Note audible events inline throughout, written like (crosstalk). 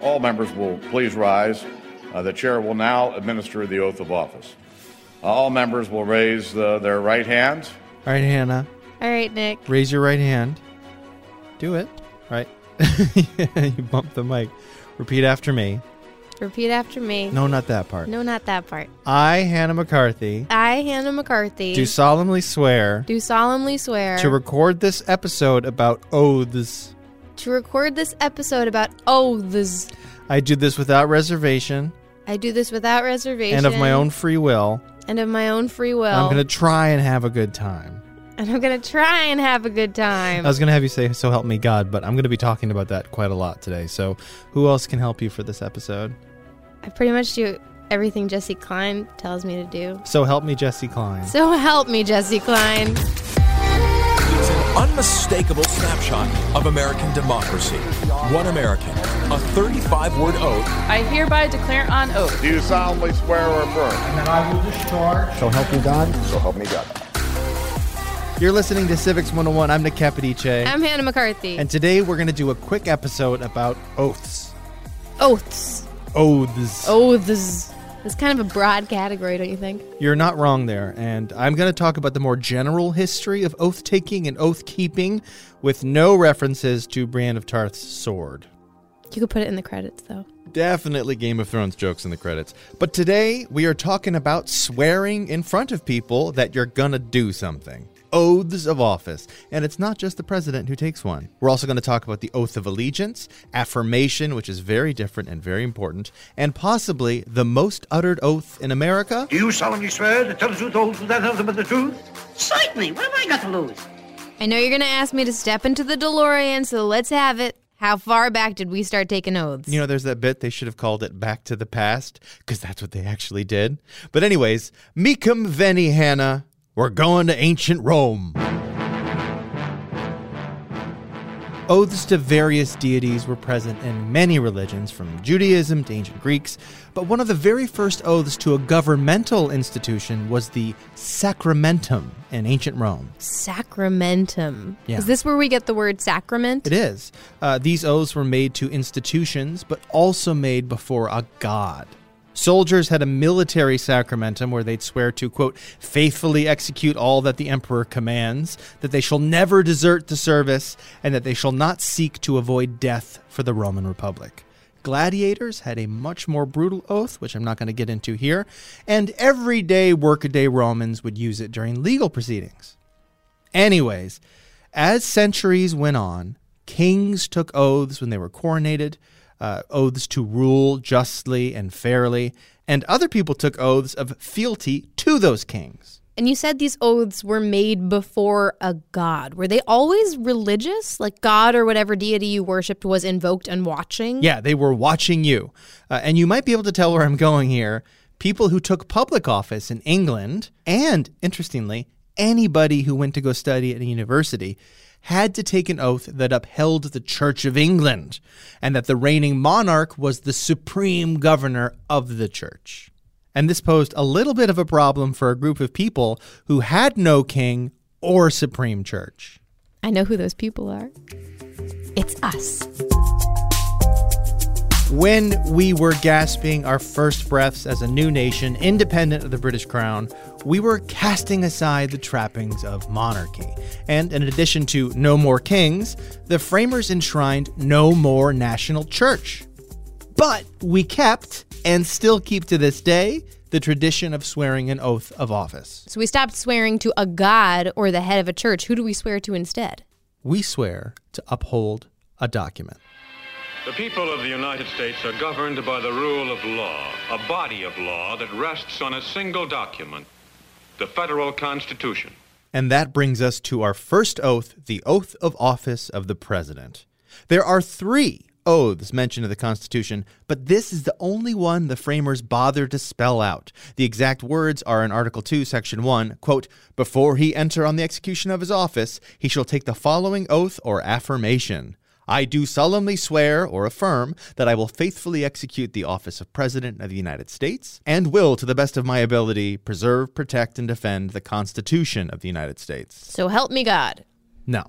All members will please rise. Uh, the chair will now administer the oath of office. Uh, all members will raise uh, their right hand. All right, Hannah, All right, Nick. raise your right hand. Do it. Right. (laughs) you bumped the mic. Repeat after me. Repeat after me. No, not that part. No, not that part. I, Hannah McCarthy, I, Hannah McCarthy, do solemnly swear do solemnly swear to record this episode about oaths. To record this episode about oh oaths. I do this without reservation I do this without reservation and of my own free will. and of my own free will. I'm going to try and have a good time. and I'm gonna try and have a good time. I was going to have you say, So help me God, but I'm going to be talking about that quite a lot today. So, who else can help you for this episode? I pretty much do everything Jesse Klein tells me to do. So, help me, Jesse Klein. So help me, Jesse Klein. It's an unmistakable snapshot of American democracy. One American, a 35 word oath I hereby declare on oath Do you solemnly swear or affirm? And that I will discharge. So help me God. So help me God. You're listening to Civics 101. I'm Nick Capodice. I'm Hannah McCarthy. And today we're going to do a quick episode about oaths. oaths. Oaths. Oaths. It's kind of a broad category, don't you think? You're not wrong there. And I'm going to talk about the more general history of oath taking and oath keeping with no references to Brienne of Tarth's sword. You could put it in the credits, though. Definitely Game of Thrones jokes in the credits. But today we are talking about swearing in front of people that you're going to do something. Oaths of office. And it's not just the president who takes one. We're also going to talk about the oath of allegiance, affirmation, which is very different and very important, and possibly the most uttered oath in America. Do you solemnly swear to tell the truth, the whole truth, and nothing but the truth? Certainly. What have I got to lose? I know you're going to ask me to step into the DeLorean, so let's have it. How far back did we start taking oaths? You know, there's that bit they should have called it Back to the Past, because that's what they actually did. But, anyways, Mecum Veni Hannah, we're going to ancient Rome. Oaths to various deities were present in many religions, from Judaism to ancient Greeks, but one of the very first oaths to a governmental institution was the sacramentum in ancient Rome. Sacramentum. Yeah. Is this where we get the word sacrament? It is. Uh, these oaths were made to institutions, but also made before a god. Soldiers had a military sacramentum where they'd swear to, quote, faithfully execute all that the emperor commands, that they shall never desert the service, and that they shall not seek to avoid death for the Roman Republic. Gladiators had a much more brutal oath, which I'm not going to get into here, and everyday workaday Romans would use it during legal proceedings. Anyways, as centuries went on, kings took oaths when they were coronated, uh, oaths to rule justly and fairly, and other people took oaths of fealty to those kings. And you said these oaths were made before a god. Were they always religious? Like God or whatever deity you worshipped was invoked and watching? Yeah, they were watching you. Uh, and you might be able to tell where I'm going here. People who took public office in England, and interestingly, anybody who went to go study at a university, had to take an oath that upheld the Church of England and that the reigning monarch was the supreme governor of the church. And this posed a little bit of a problem for a group of people who had no king or supreme church. I know who those people are. It's us. When we were gasping our first breaths as a new nation, independent of the British Crown, we were casting aside the trappings of monarchy. And in addition to no more kings, the framers enshrined no more national church. But we kept, and still keep to this day, the tradition of swearing an oath of office. So we stopped swearing to a god or the head of a church. Who do we swear to instead? We swear to uphold a document. The people of the United States are governed by the rule of law, a body of law that rests on a single document, the federal Constitution. And that brings us to our first oath, the oath of office of the president. There are three oaths mentioned in the Constitution, but this is the only one the framers bothered to spell out. The exact words are in Article 2, Section 1, quote, Before he enter on the execution of his office, he shall take the following oath or affirmation. I do solemnly swear or affirm that I will faithfully execute the office of President of the United States and will, to the best of my ability, preserve, protect, and defend the Constitution of the United States. So help me God. No.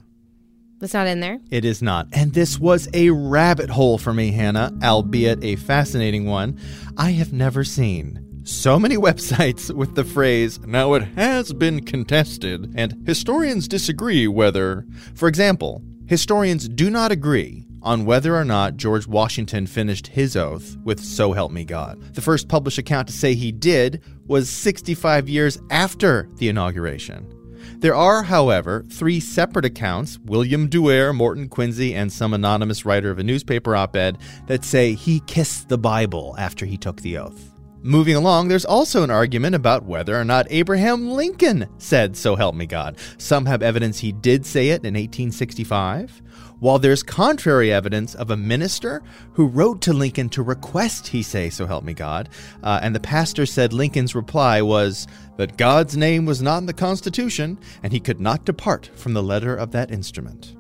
That's not in there. It is not. And this was a rabbit hole for me, Hannah, albeit a fascinating one. I have never seen so many (laughs) websites with the phrase, now it has been contested, and historians disagree whether. For example, Historians do not agree on whether or not George Washington finished his oath with So Help Me God. The first published account to say he did was 65 years after the inauguration. There are, however, three separate accounts William Duer, Morton Quincy, and some anonymous writer of a newspaper op ed that say he kissed the Bible after he took the oath. Moving along, there's also an argument about whether or not Abraham Lincoln said, So help me God. Some have evidence he did say it in 1865, while there's contrary evidence of a minister who wrote to Lincoln to request he say, So help me God. Uh, and the pastor said Lincoln's reply was that God's name was not in the Constitution and he could not depart from the letter of that instrument.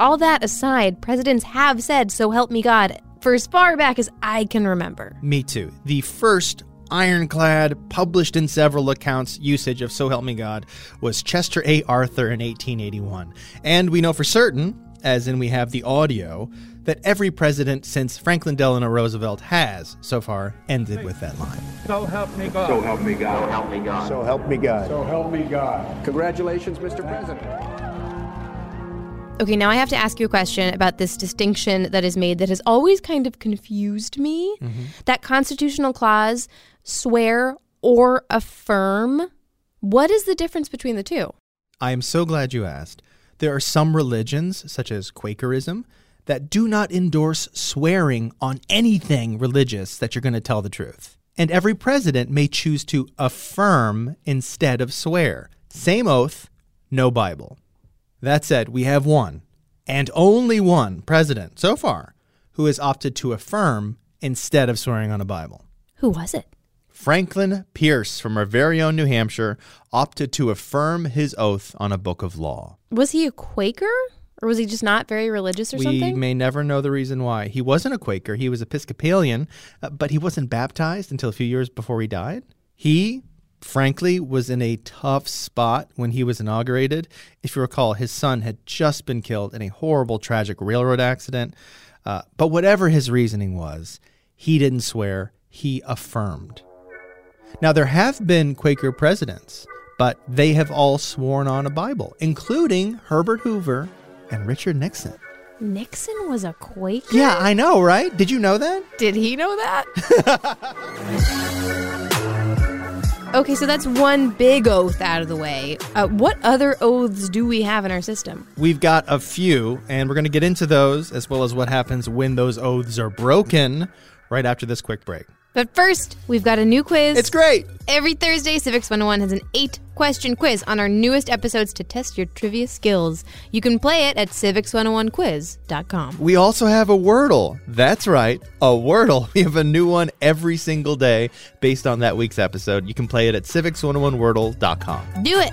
All that aside, presidents have said, So help me God for as far back as I can remember. Me too. The first ironclad, published in several accounts usage of So Help Me God was Chester A. Arthur in 1881. And we know for certain, as in we have the audio, that every president since Franklin Delano Roosevelt has so far ended with that line. So help me God. So help me God. So help me God. So help me God. So help me God. Congratulations, Mr. President. Okay, now I have to ask you a question about this distinction that is made that has always kind of confused me. Mm-hmm. That constitutional clause, swear or affirm. What is the difference between the two? I am so glad you asked. There are some religions, such as Quakerism, that do not endorse swearing on anything religious that you're going to tell the truth. And every president may choose to affirm instead of swear. Same oath, no Bible. That said, we have one, and only one president so far, who has opted to affirm instead of swearing on a Bible. Who was it? Franklin Pierce from our very own New Hampshire opted to affirm his oath on a book of law. Was he a Quaker? Or was he just not very religious or we something? We may never know the reason why. He wasn't a Quaker. He was Episcopalian, uh, but he wasn't baptized until a few years before he died. He frankly, was in a tough spot when he was inaugurated. If you recall, his son had just been killed in a horrible, tragic railroad accident. Uh, but whatever his reasoning was, he didn't swear, he affirmed. Now, there have been Quaker presidents, but they have all sworn on a Bible, including Herbert Hoover and Richard Nixon. Nixon was a Quaker? Yeah, I know, right? Did you know that? Did he know that? (laughs) Okay, so that's one big oath out of the way. Uh, what other oaths do we have in our system? We've got a few, and we're going to get into those as well as what happens when those oaths are broken right after this quick break. But first, we've got a new quiz. It's great. Every Thursday, Civics 101 has an eight question quiz on our newest episodes to test your trivia skills. You can play it at civics101quiz.com. We also have a Wordle. That's right, a Wordle. (laughs) We have a new one every single day based on that week's episode. You can play it at civics101wordle.com. Do it.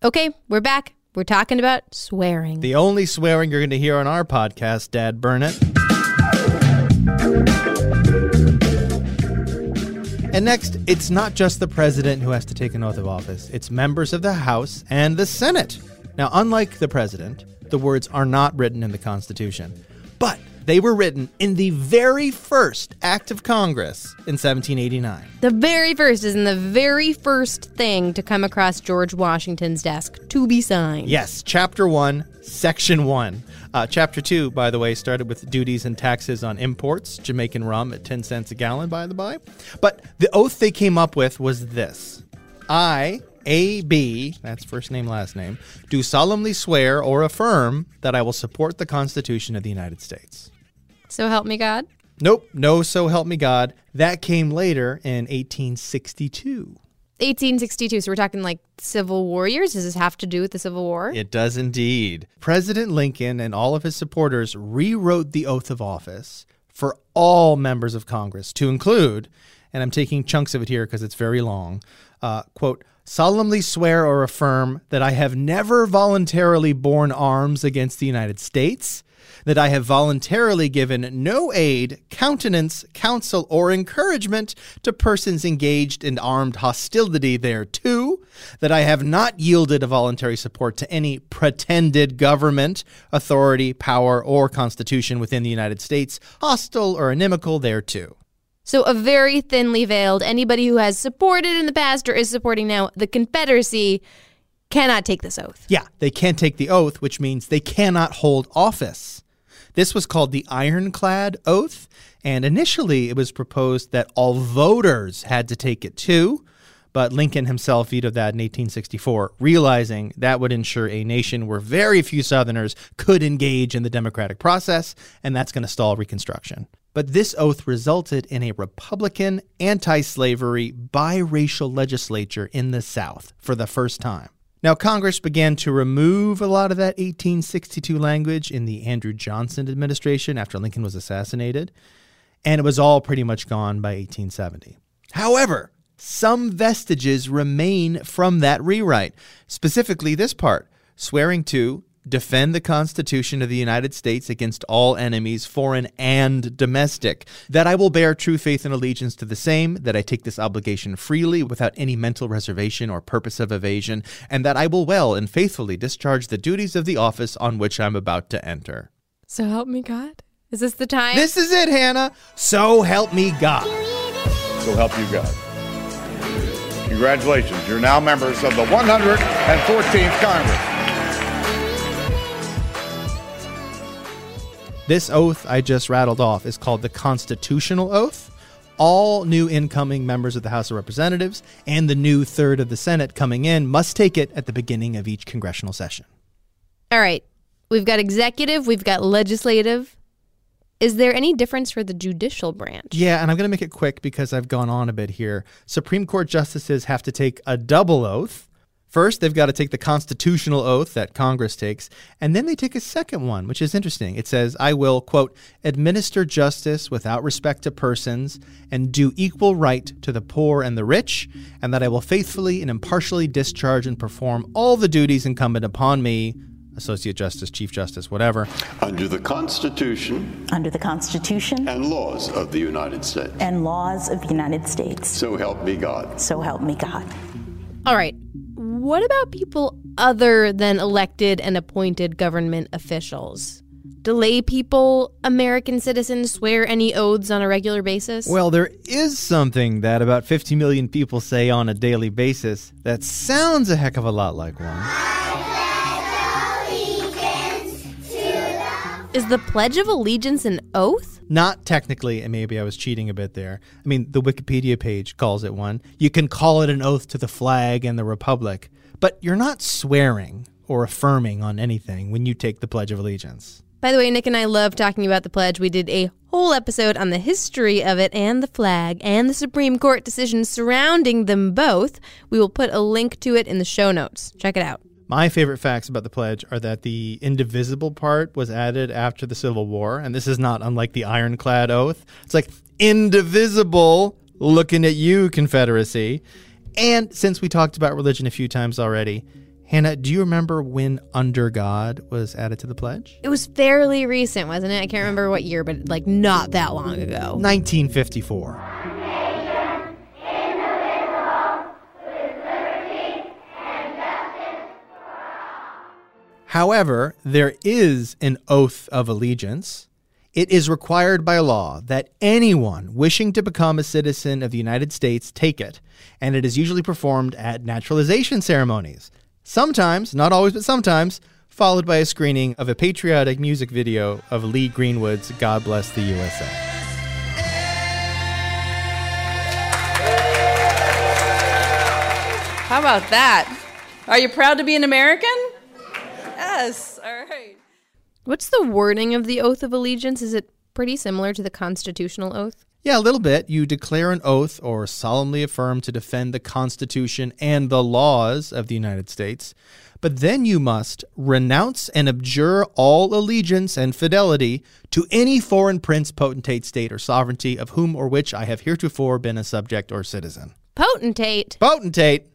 Okay, we're back. We're talking about swearing. The only swearing you're going to hear on our podcast, Dad Burnett. And next, it's not just the president who has to take an oath of office, it's members of the House and the Senate. Now, unlike the president, the words are not written in the Constitution, but they were written in the very first act of Congress in 1789. The very first is in the very first thing to come across George Washington's desk to be signed. Yes, Chapter 1, Section 1. Uh, chapter 2, by the way, started with duties and taxes on imports, Jamaican rum at 10 cents a gallon, by the by. But the oath they came up with was this I, A, B, that's first name, last name, do solemnly swear or affirm that I will support the Constitution of the United States. So help me God? Nope, no, so help me God. That came later in 1862. 1862. So we're talking like Civil War years. Does this have to do with the Civil War? It does indeed. President Lincoln and all of his supporters rewrote the oath of office for all members of Congress to include, and I'm taking chunks of it here because it's very long, uh, quote, solemnly swear or affirm that I have never voluntarily borne arms against the United States that I have voluntarily given no aid, countenance, counsel, or encouragement to persons engaged in armed hostility thereto, that I have not yielded a voluntary support to any pretended government, authority, power, or constitution within the United States, hostile or inimical thereto. So, a very thinly veiled, anybody who has supported in the past or is supporting now the Confederacy cannot take this oath. Yeah, they can't take the oath, which means they cannot hold office. This was called the Ironclad Oath, and initially it was proposed that all voters had to take it too. But Lincoln himself vetoed that in 1864, realizing that would ensure a nation where very few Southerners could engage in the democratic process, and that's going to stall Reconstruction. But this oath resulted in a Republican, anti slavery, biracial legislature in the South for the first time. Now, Congress began to remove a lot of that 1862 language in the Andrew Johnson administration after Lincoln was assassinated, and it was all pretty much gone by 1870. However, some vestiges remain from that rewrite, specifically this part swearing to defend the Constitution of the United States against all enemies, foreign and domestic, that I will bear true faith and allegiance to the same, that I take this obligation freely without any mental reservation or purpose of evasion, and that I will well and faithfully discharge the duties of the office on which I'm about to enter. So help me God? Is this the time? This is it, Hannah. So help me God. So help you God. Congratulations. You're now members of the 114th Congress. This oath I just rattled off is called the Constitutional Oath. All new incoming members of the House of Representatives and the new third of the Senate coming in must take it at the beginning of each congressional session. All right. We've got executive, we've got legislative. Is there any difference for the judicial branch? Yeah, and I'm going to make it quick because I've gone on a bit here. Supreme Court justices have to take a double oath. First, they've got to take the constitutional oath that Congress takes, and then they take a second one, which is interesting. It says, I will, quote, administer justice without respect to persons and do equal right to the poor and the rich, and that I will faithfully and impartially discharge and perform all the duties incumbent upon me. Associate Justice, Chief Justice, whatever. Under the Constitution. Under the Constitution. And laws of the United States. And laws of the United States. So help me God. So help me God. All right. What about people other than elected and appointed government officials? Do lay people, American citizens, swear any oaths on a regular basis? Well, there is something that about 50 million people say on a daily basis that sounds a heck of a lot like one. Is the Pledge of Allegiance an oath? Not technically, and maybe I was cheating a bit there. I mean, the Wikipedia page calls it one. You can call it an oath to the flag and the Republic, but you're not swearing or affirming on anything when you take the Pledge of Allegiance. By the way, Nick and I love talking about the pledge. We did a whole episode on the history of it and the flag and the Supreme Court decisions surrounding them both. We will put a link to it in the show notes. Check it out. My favorite facts about the pledge are that the indivisible part was added after the Civil War, and this is not unlike the ironclad oath. It's like indivisible, looking at you, Confederacy. And since we talked about religion a few times already, Hannah, do you remember when under God was added to the pledge? It was fairly recent, wasn't it? I can't remember what year, but like not that long ago. 1954. However, there is an oath of allegiance. It is required by law that anyone wishing to become a citizen of the United States take it, and it is usually performed at naturalization ceremonies. Sometimes, not always, but sometimes, followed by a screening of a patriotic music video of Lee Greenwood's God Bless the USA. How about that? Are you proud to be an American? Yes. What's the wording of the oath of allegiance? Is it pretty similar to the constitutional oath? Yeah, a little bit. You declare an oath or solemnly affirm to defend the Constitution and the laws of the United States. But then you must renounce and abjure all allegiance and fidelity to any foreign prince, potentate, state, or sovereignty of whom or which I have heretofore been a subject or citizen. Potentate. Potentate.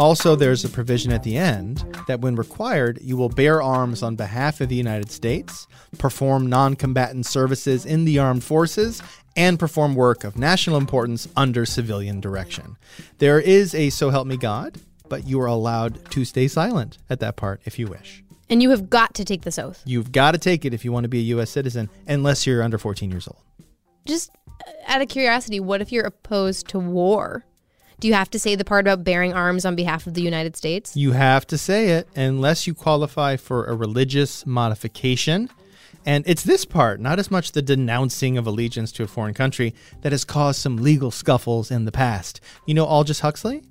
Also, there's a provision at the end that when required, you will bear arms on behalf of the United States, perform non combatant services in the armed forces, and perform work of national importance under civilian direction. There is a so help me God, but you are allowed to stay silent at that part if you wish. And you have got to take this oath. You've got to take it if you want to be a U.S. citizen, unless you're under 14 years old. Just uh, out of curiosity, what if you're opposed to war? Do you have to say the part about bearing arms on behalf of the United States? You have to say it unless you qualify for a religious modification. And it's this part, not as much the denouncing of allegiance to a foreign country, that has caused some legal scuffles in the past. You know Aldous Huxley?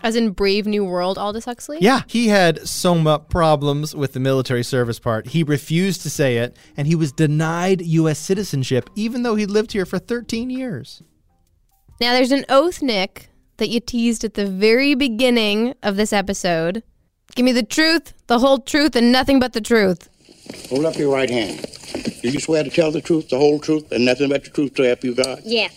As in Brave New World, Aldous Huxley? Yeah, he had some problems with the military service part. He refused to say it, and he was denied U.S. citizenship, even though he lived here for 13 years. Now, there's an oath, Nick, that you teased at the very beginning of this episode. Give me the truth, the whole truth, and nothing but the truth. Hold up your right hand. Do you swear to tell the truth, the whole truth, and nothing but the truth to help you God? Yeah.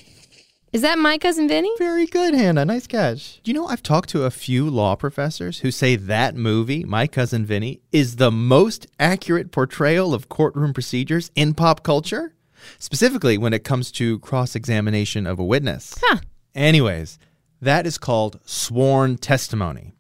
Is that my cousin Vinny? Very good, Hannah. Nice catch. Do you know I've talked to a few law professors who say that movie, My Cousin Vinny, is the most accurate portrayal of courtroom procedures in pop culture? Specifically when it comes to cross examination of a witness. Huh. Anyways, that is called sworn testimony.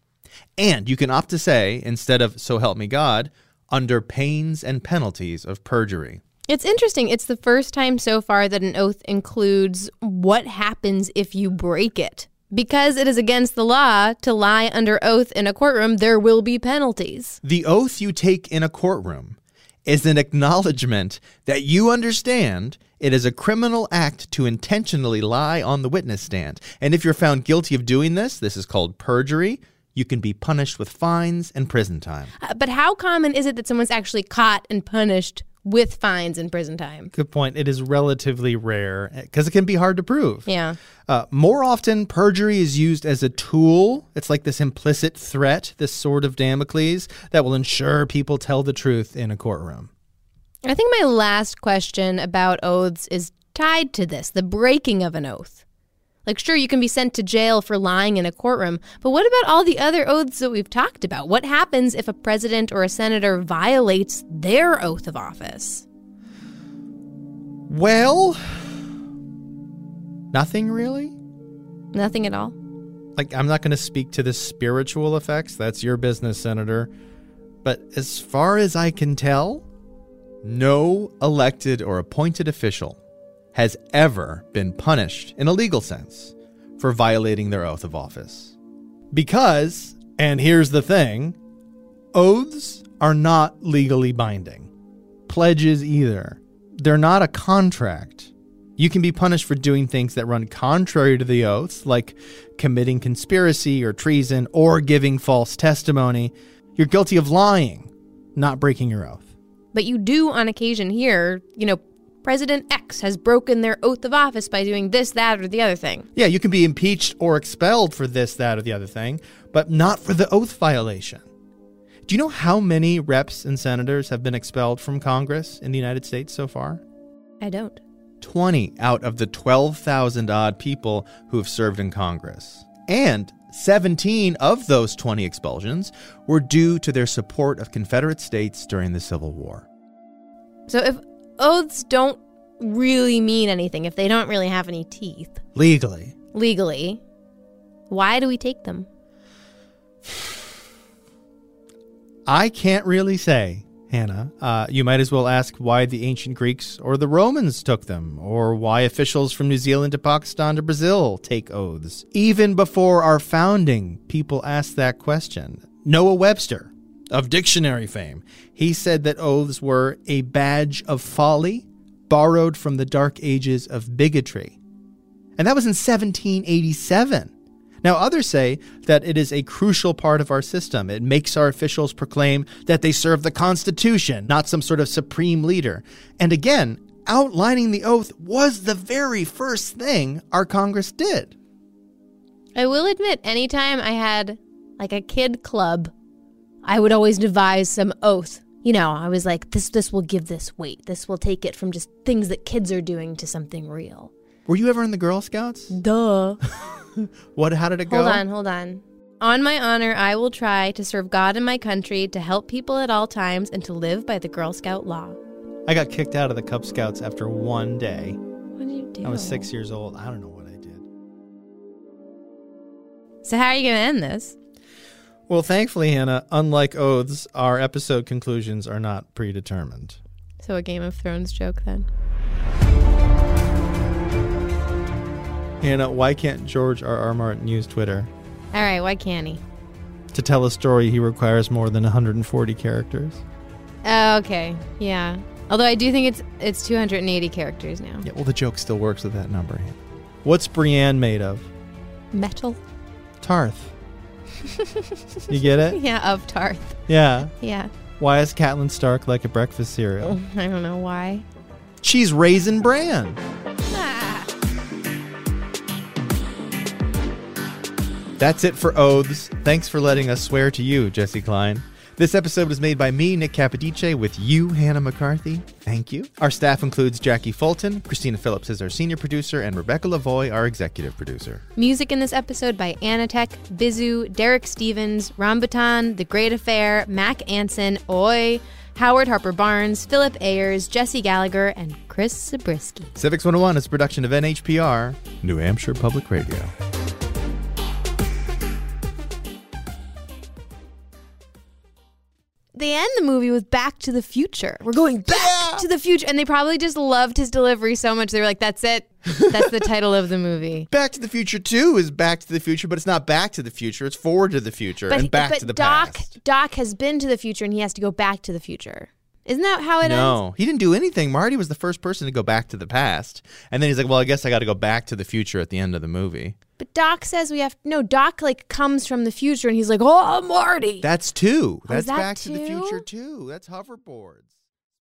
And you can opt to say, instead of so help me God, under pains and penalties of perjury. It's interesting. It's the first time so far that an oath includes what happens if you break it. Because it is against the law to lie under oath in a courtroom, there will be penalties. The oath you take in a courtroom is an acknowledgement that you understand it is a criminal act to intentionally lie on the witness stand. And if you're found guilty of doing this, this is called perjury. You can be punished with fines and prison time. Uh, but how common is it that someone's actually caught and punished with fines and prison time? Good point. It is relatively rare because it can be hard to prove. Yeah. Uh, more often, perjury is used as a tool. It's like this implicit threat, this sword of Damocles that will ensure people tell the truth in a courtroom. I think my last question about oaths is tied to this the breaking of an oath. Like, sure, you can be sent to jail for lying in a courtroom, but what about all the other oaths that we've talked about? What happens if a president or a senator violates their oath of office? Well, nothing really. Nothing at all. Like, I'm not going to speak to the spiritual effects. That's your business, Senator. But as far as I can tell, no elected or appointed official has ever been punished in a legal sense for violating their oath of office. Because, and here's the thing, oaths are not legally binding. pledges either. They're not a contract. You can be punished for doing things that run contrary to the oaths, like committing conspiracy or treason or giving false testimony. You're guilty of lying, not breaking your oath. But you do on occasion hear, you know, President X has broken their oath of office by doing this, that, or the other thing. Yeah, you can be impeached or expelled for this, that, or the other thing, but not for the oath violation. Do you know how many reps and senators have been expelled from Congress in the United States so far? I don't. 20 out of the 12,000 odd people who have served in Congress. And 17 of those 20 expulsions were due to their support of Confederate states during the Civil War. So if oaths don't really mean anything, if they don't really have any teeth Legally. legally, why do we take them? I can't really say, Hannah. Uh, you might as well ask why the ancient Greeks or the Romans took them, or why officials from New Zealand to Pakistan to Brazil take oaths. Even before our founding, people asked that question. Noah Webster, of dictionary fame, he said that oaths were a badge of folly borrowed from the dark ages of bigotry. And that was in 1787. Now, others say that it is a crucial part of our system. It makes our officials proclaim that they serve the Constitution, not some sort of supreme leader. And again, outlining the oath was the very first thing our Congress did. I will admit, anytime I had like a kid club, I would always devise some oath. You know, I was like, this this will give this weight. This will take it from just things that kids are doing to something real. Were you ever in the Girl Scouts? Duh. (laughs) (laughs) What? How did it go? Hold on, hold on. On my honor, I will try to serve God and my country, to help people at all times, and to live by the Girl Scout law. I got kicked out of the Cub Scouts after one day. What did you do? I was six years old. I don't know what I did. So how are you going to end this? Well, thankfully, Hannah, unlike oaths, our episode conclusions are not predetermined. So a Game of Thrones joke then. Hannah, why can't George R. R. Martin use Twitter? All right, why can't he? To tell a story, he requires more than 140 characters. Oh, okay, yeah. Although I do think it's it's 280 characters now. Yeah, well, the joke still works with that number. What's Brienne made of? Metal. Tarth. (laughs) You get it? yeah, of Tarth. Yeah. Yeah. Why is Catelyn Stark like a breakfast cereal? (laughs) I don't know why. She's raisin bran. That's it for oaths. Thanks for letting us swear to you, Jesse Klein. This episode was made by me, Nick Capodice, with you, Hannah McCarthy. Thank you. Our staff includes Jacqui Fulton, Christina Phillips is our senior producer, and Rebecca Lavoie, our executive producer. Music in this episode by Anitek, Bisou, Derek Stevens, Rambutan, The Great Affair, Mac Anson, Oi, Howard Harper Barnes, Philip Ayers, Jesse Gallagher, and Chris Zabriskie. Civics 101 is a production of NHPR, New Hampshire Public Radio. They end the movie with Back to the Future. We're going back to the future. And they probably just loved his delivery so much. They were like, that's it. That's the title of the movie. Back to the Future 2 is Back to the Future, but it's not Back to the Future, it's Forward to the Future and Back but to the Doc, Past. Doc has been to the future and he has to go back to the future. Isn't that how it ends? No, he didn't do anything. Marty was the first person to go back to the past. And then he's like, well, I guess I got to go back to the future at the end of the movie. But Doc says we have no. Doc like comes from the future and he's like, "Oh, Marty." That's two. Oh, That's that Back to the? Future too. That's hoverboards.